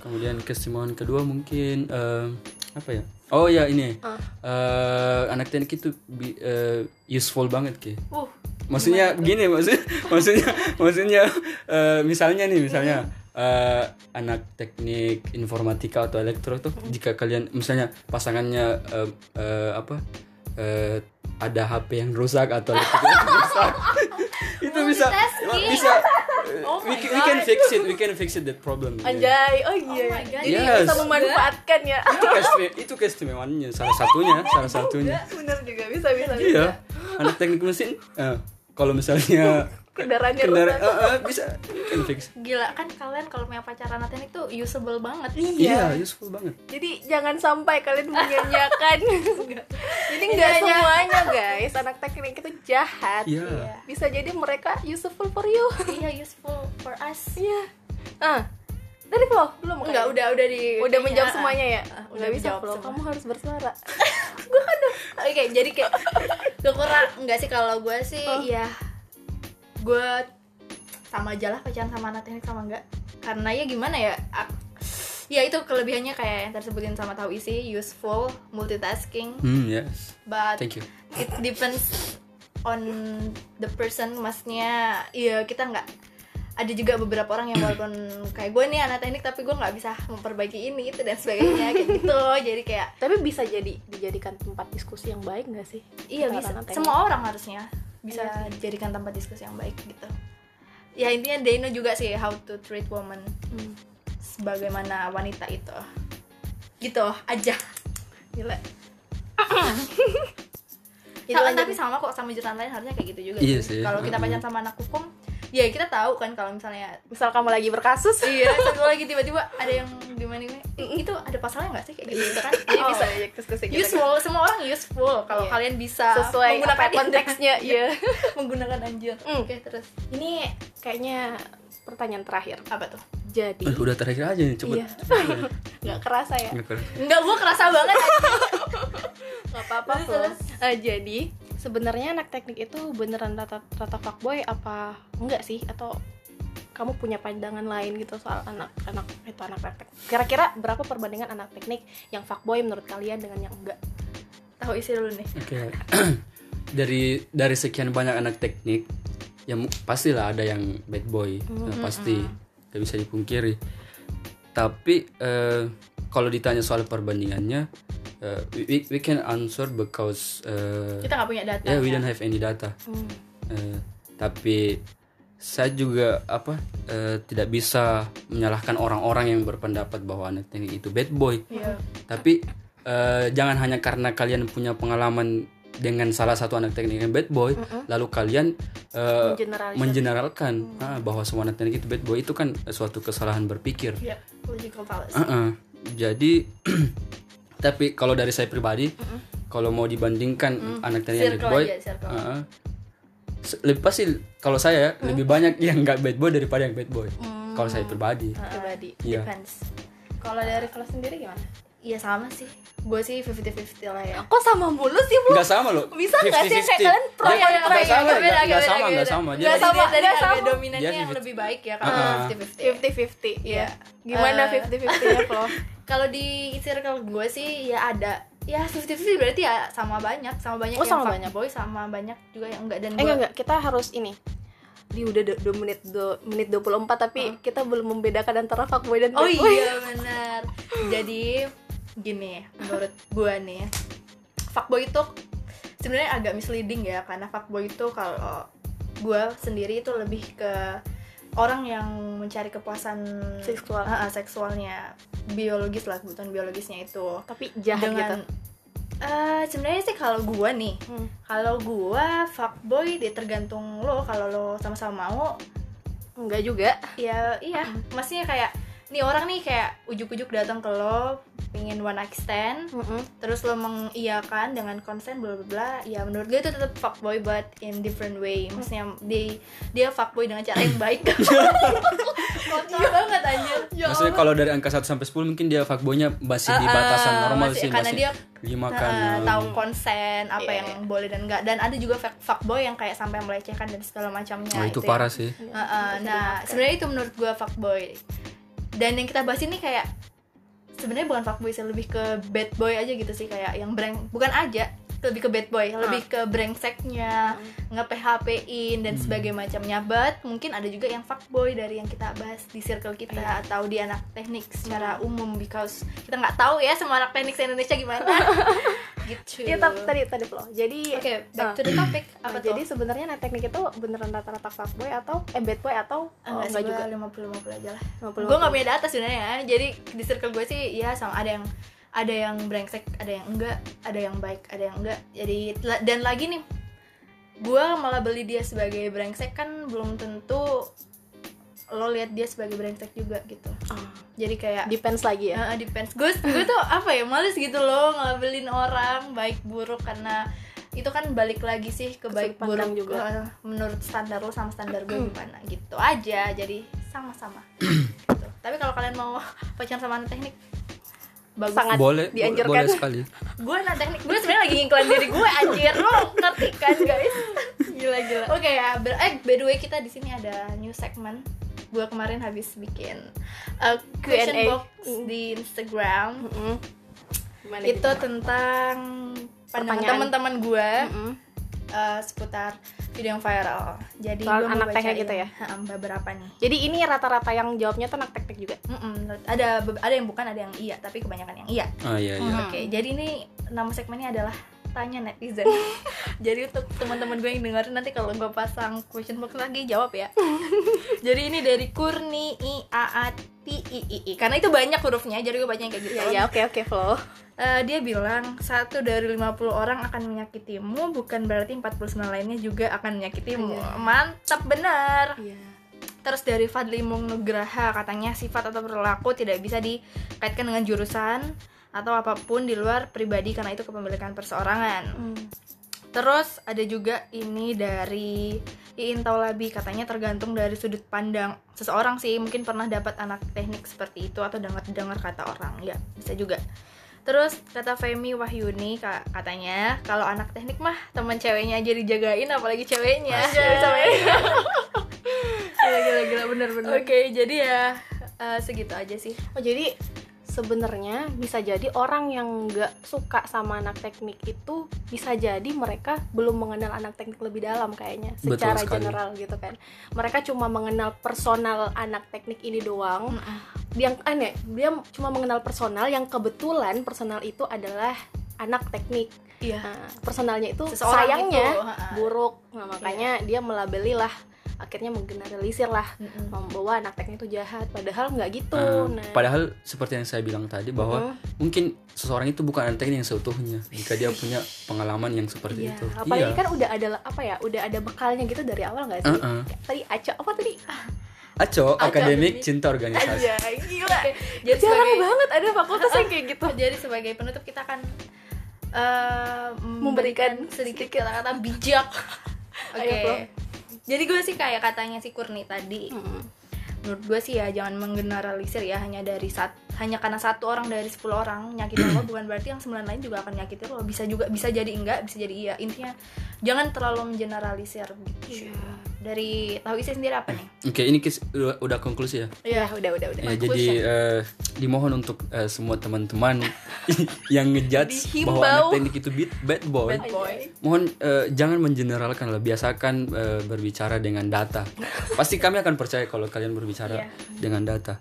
Speaker 3: Kemudian keistimewaan kedua mungkin eh, apa ya? Oh ya ini.
Speaker 1: Ah.
Speaker 3: Eh, anak teknik itu eh, useful banget ki.
Speaker 2: Uh,
Speaker 3: maksudnya gini maksudnya maksudnya maksudnya eh, misalnya nih misalnya eh, anak teknik informatika atau elektro tuh jika kalian misalnya pasangannya eh, eh, apa eh, ada HP yang rusak atau laptop yang rusak itu bisa bisa
Speaker 2: Oh
Speaker 3: we, we can fix it we can fix it that problem
Speaker 1: Anjay, oh iya.
Speaker 2: Oh my God.
Speaker 1: Jadi
Speaker 3: Yes.
Speaker 1: bisa memanfaatkan ya.
Speaker 3: itu keistime- itu keistimewaannya salah satunya salah satunya
Speaker 1: Bener juga, bisa bisa. bisa.
Speaker 3: iya anak teknik mesin eh, kalau misalnya
Speaker 1: Kendaraannya
Speaker 3: kendaraan
Speaker 1: rusak.
Speaker 3: eh, eh, bisa can fix
Speaker 2: gila kan kalian kalau punya pacaran teknik tuh usable banget.
Speaker 3: iya useful banget
Speaker 1: Jadi jangan sampai kalian menyanyiakan. Jadi nggak
Speaker 2: Iya, iya.
Speaker 1: semuanya guys, anak teknik itu jahat.
Speaker 3: iya
Speaker 1: Bisa jadi mereka useful for you.
Speaker 2: Iya, useful for us.
Speaker 1: Iya. Ah, dari Flo belum
Speaker 2: Enggak,
Speaker 1: kayaknya?
Speaker 2: udah udah di
Speaker 1: udah menjawab
Speaker 2: ah,
Speaker 1: semuanya ya.
Speaker 2: ah, udah
Speaker 1: bisa
Speaker 2: semua.
Speaker 1: kamu harus bersuara.
Speaker 2: Oke, jadi kayak kekurang enggak sih kalau gue sih
Speaker 1: Oh.
Speaker 2: ya gue sama aja lah pacaran sama anak teknik sama enggak. Karena ya gimana ya ya itu kelebihannya kayak yang tersebutin sama tahu isi useful multitasking.
Speaker 3: Hmm yes.
Speaker 2: But
Speaker 3: thank you.
Speaker 2: it depends on the person maksudnya ya kita nggak ada juga beberapa orang yang walaupun kayak gue nih anak teknik tapi gue nggak bisa memperbaiki ini itu dan sebagainya kayak gitu jadi kayak
Speaker 1: Tapi bisa jadi dijadikan tempat diskusi yang baik nggak sih?
Speaker 2: iya bisa
Speaker 1: anak teknik.
Speaker 2: semua orang harusnya bisa
Speaker 1: Iya.
Speaker 2: dijadikan tempat diskusi yang baik gitu ya intinya know juga sih how to treat woman
Speaker 1: Hmm.
Speaker 2: sebagaimana wanita itu gitu aja
Speaker 1: Gila.
Speaker 2: Sa-
Speaker 1: lanjut.
Speaker 2: tapi sama kok sama jurusan lain harusnya kayak gitu juga
Speaker 3: Iya
Speaker 2: sih.
Speaker 3: sih.
Speaker 2: kalau kita
Speaker 3: Mm-mm.
Speaker 2: pacaran sama anak hukum ya kita tahu kan kalau misalnya
Speaker 1: Misal kamu lagi berkasus,
Speaker 2: iya satu lagi tiba-tiba ada yang gimana ini itu ada pasalnya nggak sih? Kayak gitu, gitu kan. Jadi
Speaker 1: Oh.
Speaker 2: bisa
Speaker 1: diajak diskusi gitu.
Speaker 2: useful semua orang useful. Kalau
Speaker 1: Iya.
Speaker 2: kalian bisa
Speaker 1: sesuai
Speaker 2: menggunakan
Speaker 1: konteksnya
Speaker 2: iya.
Speaker 1: iya
Speaker 2: menggunakan anjir.
Speaker 1: Hmm.
Speaker 2: oke terus.
Speaker 1: Ini kayaknya pertanyaan terakhir.
Speaker 2: Apa tuh?
Speaker 1: Jadi
Speaker 3: Eh, udah terakhir aja nih cepet.
Speaker 1: Iya. nggak kerasa ya.
Speaker 3: Nggak
Speaker 2: enggak gua kerasa banget
Speaker 1: nggak apa-apa
Speaker 2: Terus, terus.
Speaker 1: Eh, jadi sebenarnya anak teknik itu beneran rata rata fuckboy apa enggak sih? Atau kamu punya pandangan lain gitu soal anak-anak itu anak teknik? Kira-kira berapa perbandingan anak teknik yang fuckboy menurut kalian dengan yang enggak?
Speaker 2: Tahu isi dulu nih.
Speaker 3: Oke. dari dari sekian banyak anak teknik, ya pastilah ada yang bad boy, Nah, pasti. nggak bisa dipungkiri. Tapi eh, kalau ditanya soal perbandingannya, eh, we, we- can answer because eh,
Speaker 2: kita nggak punya data
Speaker 3: yeah we don't have any data.
Speaker 1: Hmm.
Speaker 3: Eh, tapi saya juga apa eh, tidak bisa menyalahkan orang-orang yang berpendapat bahwa anak teknik itu bad boy.
Speaker 2: Iya.
Speaker 3: Tapi eh, jangan hanya karena kalian punya pengalaman dengan salah satu anak teknik yang bad boy, lalu kalian
Speaker 1: Mengeneralisasi.
Speaker 3: mengeneralkan ah, bahwa semua anak teknik itu bad boy itu kan suatu kesalahan berpikir.
Speaker 2: Logical fallacy.
Speaker 3: Uh-uh. Jadi tapi kalau dari saya pribadi, kalau mau dibandingkan anak teknik yang bad boy,
Speaker 2: aja, circle.
Speaker 3: uh-uh, lebih pasti kalau saya ya, lebih banyak yang nggak bad boy daripada yang bad boy. Kalau saya pribadi.
Speaker 1: pribadi
Speaker 3: Iya.
Speaker 2: Depends.
Speaker 1: kalau dari Flo sendiri gimana
Speaker 2: Iya sama sih. Gue sih 50-50 lah ya.
Speaker 1: kok sama mulu sih Flo
Speaker 3: Nggak sama loh.
Speaker 1: Bisa nggak sih?
Speaker 3: 50-50.
Speaker 1: Kayak kalian pro kontra
Speaker 3: nggak
Speaker 1: gitu.
Speaker 3: sama,
Speaker 2: Beda, beda,
Speaker 3: sama, nggak sama. Dia
Speaker 2: Nggak
Speaker 1: sama,
Speaker 2: dari
Speaker 1: nggak
Speaker 2: harga
Speaker 1: sama.
Speaker 2: dominannya
Speaker 3: Dia
Speaker 2: yang
Speaker 3: 50.
Speaker 2: lebih baik ya karena 50-50.
Speaker 1: 50-50
Speaker 2: Iya.
Speaker 1: Gimana
Speaker 2: Eh,
Speaker 1: 50-50 nya Flo?
Speaker 2: Kalau di circle gue sih ya ada ya 50-50 berarti ya sama banyak sama banyak
Speaker 1: Oh,
Speaker 2: yang
Speaker 1: sama
Speaker 2: fuckboy sama banyak juga yang enggak dan
Speaker 1: Eh
Speaker 2: gua-
Speaker 1: enggak enggak, kita harus ini. Di udah 2 menit 2 menit 24 tapi kita belum membedakan antara fuckboy dan
Speaker 2: Oh
Speaker 1: bad boy.
Speaker 2: iya benar. Jadi gini menurut gua nih fuckboy itu sebenarnya agak misleading ya karena fuckboy itu kalau gua sendiri itu lebih ke orang yang mencari kepuasan
Speaker 1: Seksual.
Speaker 2: Ah, seksualnya biologis lah kebutuhan biologisnya itu
Speaker 1: Tapi jahat
Speaker 2: dengan
Speaker 1: gitu.
Speaker 2: Eh, sebenarnya sih kalau gua nih
Speaker 1: Hmm.
Speaker 2: kalau gua fuckboy dia tergantung lo kalau lo sama-sama mau
Speaker 1: Enggak juga.
Speaker 2: ya iya maksudnya kayak nih orang nih kayak ujuk-ujuk datang ke lo pingin one night stand
Speaker 1: Mm-mm.
Speaker 2: terus lo mengiyakan dengan konsen bla bla bla ya menurut gue itu tetap fuckboy but in different way. Maksudnya dia dia fuckboy dengan cara yang baik. Kotor banget anjir. Ya
Speaker 3: Maksudnya kalau dari angka 1 sampai 10 mungkin dia fuckboy-nya masih di
Speaker 2: Ah,
Speaker 3: batasan
Speaker 2: ah,
Speaker 3: normal
Speaker 2: masih-
Speaker 3: sih
Speaker 2: karena
Speaker 3: masih
Speaker 2: dia
Speaker 3: lima
Speaker 2: Nah,
Speaker 3: kan.
Speaker 2: tahu konsen apa
Speaker 1: Iya,
Speaker 2: yang boleh dan enggak dan ada juga fuck- fuckboy yang kayak sampai melecehkan dan segala macamnya
Speaker 3: Oh, itu
Speaker 2: ya.
Speaker 3: parah sih.
Speaker 2: Uh, uh, nah sebenarnya itu menurut gue fuckboy. Dan yang kita bahas ini kayak sebenarnya bukan fuckboy sih lebih ke bad boy aja gitu sih kayak yang breng bukan aja lebih ke bad boy lebih ke brengseknya nge PHP in dan sebagainya macamnya. But mungkin ada juga yang fuckboy dari yang kita bahas di circle kita atau di anak teknik secara umum because kita nggak tahu ya semua anak teknik Indonesia gimana. Gitu.
Speaker 1: Kita tadi tadi Flo. Jadi
Speaker 2: oke back
Speaker 1: ah.
Speaker 2: to the topic.
Speaker 1: Nah,
Speaker 2: apa
Speaker 1: jadi sebenarnya nah teknik itu beneran rata-rata fuckboy atau eh bad boy atau oh,
Speaker 2: enggak,
Speaker 1: enggak juga.
Speaker 2: lima puluh lima puluh aja lah.
Speaker 1: 50.
Speaker 2: gue nggak punya data sebenarnya. Jadi di circle gue sih ya sama ada yang ada yang brengsek ada yang enggak ada yang baik ada yang enggak. Jadi dan lagi nih gue malah beli dia sebagai brengsek kan belum tentu lo lihat dia sebagai brengsek juga gitu.
Speaker 1: Ah,
Speaker 2: jadi kayak
Speaker 1: depends lagi ya.
Speaker 2: Uh, depends. Gue gue tuh apa ya males gitu loh ngelabelin orang baik buruk karena itu kan balik lagi sih ke baik buruk.
Speaker 1: juga.
Speaker 2: uh, menurut standar lo sama standar gue gimana? Gitu aja jadi sama-sama. Gitu. tapi kalau kalian mau pacaran sama teknik bagus
Speaker 1: Sangat
Speaker 3: boleh, bo-
Speaker 1: dianjurkan.
Speaker 3: boleh sekali.
Speaker 2: gue anak teknik gue sebenarnya lagi ngiklan diri gue anjir lo ngerti kan guys
Speaker 1: Gila gila.
Speaker 2: oke ya ber- eh by the way kita di sini ada new segment gue kemarin habis bikin uh, question
Speaker 1: Q&A.
Speaker 2: box di Instagram
Speaker 1: Mm-mm. Gimana
Speaker 2: itu
Speaker 1: gitu?
Speaker 2: tentang pandangan
Speaker 1: Pertanyaan.
Speaker 2: teman-teman gue
Speaker 1: Mm-mm.
Speaker 2: Uh, seputar video yang viral. Jadi
Speaker 1: Soal anak teknik gitu ya?
Speaker 2: beberapa nih.
Speaker 1: Jadi ini rata-rata yang jawabnya tuh anak teknik juga.
Speaker 2: Mm-mm, ada ada yang bukan, ada yang iya, tapi kebanyakan yang iya.
Speaker 3: Ah iya iya.
Speaker 1: Hmm.
Speaker 2: Oke, jadi ini nama segmennya adalah tanya netizen. jadi untuk teman-teman gue yang dengerin nanti kalau gue pasang question box lagi jawab ya. jadi ini dari Kurni I T I I I. Karena itu banyak hurufnya, jadi gue bacanya kayak gitu.
Speaker 1: Ya ya oke oke Flo.
Speaker 2: Eh, dia bilang satu dari 50 orang akan menyakitimu bukan berarti 49 lainnya juga akan menyakitimu.
Speaker 1: Iya.
Speaker 2: Mantap benar.
Speaker 1: Iya.
Speaker 2: Terus dari Fadli Mung Nugraha katanya sifat atau perilaku tidak bisa dikaitkan dengan jurusan atau apa pun di luar pribadi karena itu kepemilikan perseorangan.
Speaker 1: Hmm.
Speaker 2: Terus ada juga ini dari Iin Taulabi katanya tergantung dari sudut pandang seseorang sih mungkin pernah dapat anak teknik seperti itu atau dengar dengar kata orang ya bisa juga. Terus kata Femi Wahyuni ka- katanya kalau anak teknik mah teman ceweknya aja dijagain apalagi ceweknya.
Speaker 1: Asik. Gila gila gila bener bener.
Speaker 2: Oke jadi ya eh, segitu aja sih.
Speaker 1: Oh jadi sebenarnya bisa jadi orang yang nggak suka sama anak teknik itu bisa jadi mereka belum mengenal anak teknik lebih dalam kayaknya
Speaker 3: Betul
Speaker 1: secara
Speaker 3: sekali.
Speaker 1: general gitu kan. Mereka cuma mengenal personal anak teknik ini doang. Yang aneh dia cuma mengenal personal yang kebetulan personal itu adalah anak teknik.
Speaker 2: Iya.
Speaker 1: Nah, personalnya itu
Speaker 2: Seseorang
Speaker 1: sayangnya
Speaker 2: itu,
Speaker 1: buruk. Nah, makanya dia melabeli lah akhirnya menggeneralisir lah
Speaker 2: Mm-mm.
Speaker 1: membawa anak teknik itu jahat padahal nggak gitu
Speaker 3: Ah,
Speaker 1: nah
Speaker 3: Padahal seperti yang saya bilang tadi bahwa mungkin seseorang itu bukan anak teknik yang seutuhnya jika dia punya pengalaman yang seperti
Speaker 1: Iya,
Speaker 3: itu.
Speaker 1: apalagi
Speaker 3: iya.
Speaker 1: kan udah ada apa ya, udah ada bekalnya gitu dari awal nggak sih?
Speaker 3: Uh-uh.
Speaker 1: Kayak Tadi Aco apa tadi?
Speaker 3: Aco, akademik cinta organisasi.
Speaker 1: Aja, gila.
Speaker 2: Jadi
Speaker 1: Jarang
Speaker 2: sebagai
Speaker 1: banget ada fakultas yang kayak gitu.
Speaker 2: jadi sebagai penutup kita akan eh,
Speaker 1: Memberikan
Speaker 2: sedikit kata-kata bijak. Oke.
Speaker 1: Flo.
Speaker 2: Jadi gue sih kayak katanya si Kurni tadi.
Speaker 1: Mm-mm.
Speaker 2: Menurut gue sih ya jangan menggeneralisir ya hanya dari sat hanya karena satu orang dari 10 orang nyakitin lo bukan berarti yang sembilan lain juga akan nyakitin lo. Bisa juga bisa jadi enggak, bisa jadi iya. Intinya jangan terlalu mengeneralisir gitu.
Speaker 1: Iya.
Speaker 2: Dari tahu isi sendiri apa nih
Speaker 3: Oke, ini kis, udah, udah konklusi ya.
Speaker 1: ya udah udah udah
Speaker 3: Ya, jadi eh, dimohon untuk eh, semua teman-teman yang ngejudge bahwa
Speaker 2: Dihimbau.
Speaker 3: anak teknik itu beat bad boy.
Speaker 2: Bad boy.
Speaker 3: Mohon eh, jangan mengeneralkan lah, biasakan eh, berbicara dengan data. Pasti kami akan percaya kalau kalian berbicara
Speaker 2: Iya.
Speaker 3: dengan data.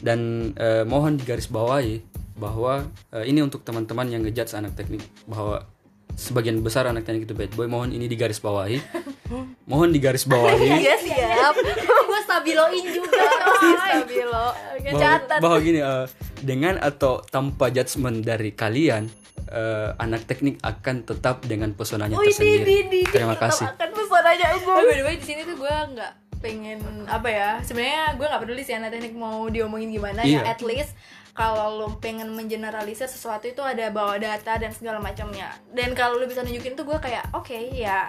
Speaker 3: Dan eh, mohon digarisbawahi bahwa eh, ini untuk teman-teman yang ngejudge anak teknik bahwa sebagian besar anak teknik itu bad boy. Mohon ini digarisbawahi. mohon digarisbawahi.
Speaker 2: Iya siap. gue stabiloin juga.
Speaker 1: Stabilo
Speaker 3: bahwa,
Speaker 2: Catat.
Speaker 3: bahwa gini eh, dengan atau tanpa judgement dari kalian eh, anak teknik akan tetap dengan pesonanya tersendiri. Terima kasih.
Speaker 2: Akan pesonanya gue. By the way di sini tuh gue nggak pengen apa ya sebenarnya gue nggak peduli sih anak teknik mau diomongin gimana ya
Speaker 3: Iya.
Speaker 2: at least kalau lo pengen mengeneralisir sesuatu itu ada bawa data dan segala macamnya dan kalau lo bisa nunjukin tuh gue kayak oke ya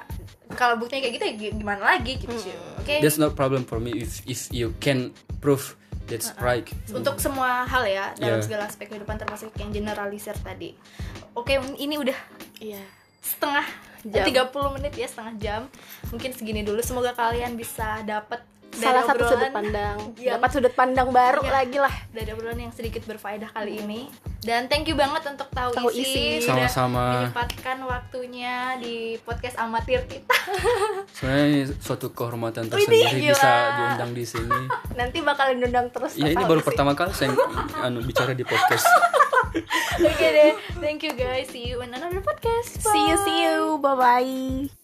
Speaker 2: kalau buktinya kayak gitu ya gi- gimana lagi gitu oke.
Speaker 3: That's not problem for me if if you can prove that's right.
Speaker 2: untuk semua hal ya dalam
Speaker 3: Yeah.
Speaker 2: segala aspek kehidupan termasuk yang generalisir tadi. Oke ini udah
Speaker 1: iya.
Speaker 2: setengah
Speaker 1: jam.
Speaker 2: 30 menit ya setengah jam. Mungkin segini dulu. Semoga kalian bisa dapat dari
Speaker 1: salah satu sudut pandang
Speaker 2: Yang-
Speaker 1: dapat sudut pandang baru
Speaker 2: Iya.
Speaker 1: lagi lah
Speaker 2: dari obrolan yang sedikit berfaedah kali ini dan thank you banget untuk tahu,
Speaker 1: Tahu
Speaker 2: isi,
Speaker 1: isi.
Speaker 2: sudah
Speaker 3: Sama-sama.
Speaker 2: menyempatkan waktunya di podcast amatir kita
Speaker 3: Sebenarnya ini suatu kehormatan tersendiri
Speaker 2: gila.
Speaker 3: bisa diundang di sini.
Speaker 1: nanti bakalan undang terus
Speaker 3: Ya ini baru
Speaker 1: sih.
Speaker 3: pertama kali saya anu bicara di podcast.
Speaker 2: oke deh thank you guys see you in another podcast
Speaker 1: see you see you bye bye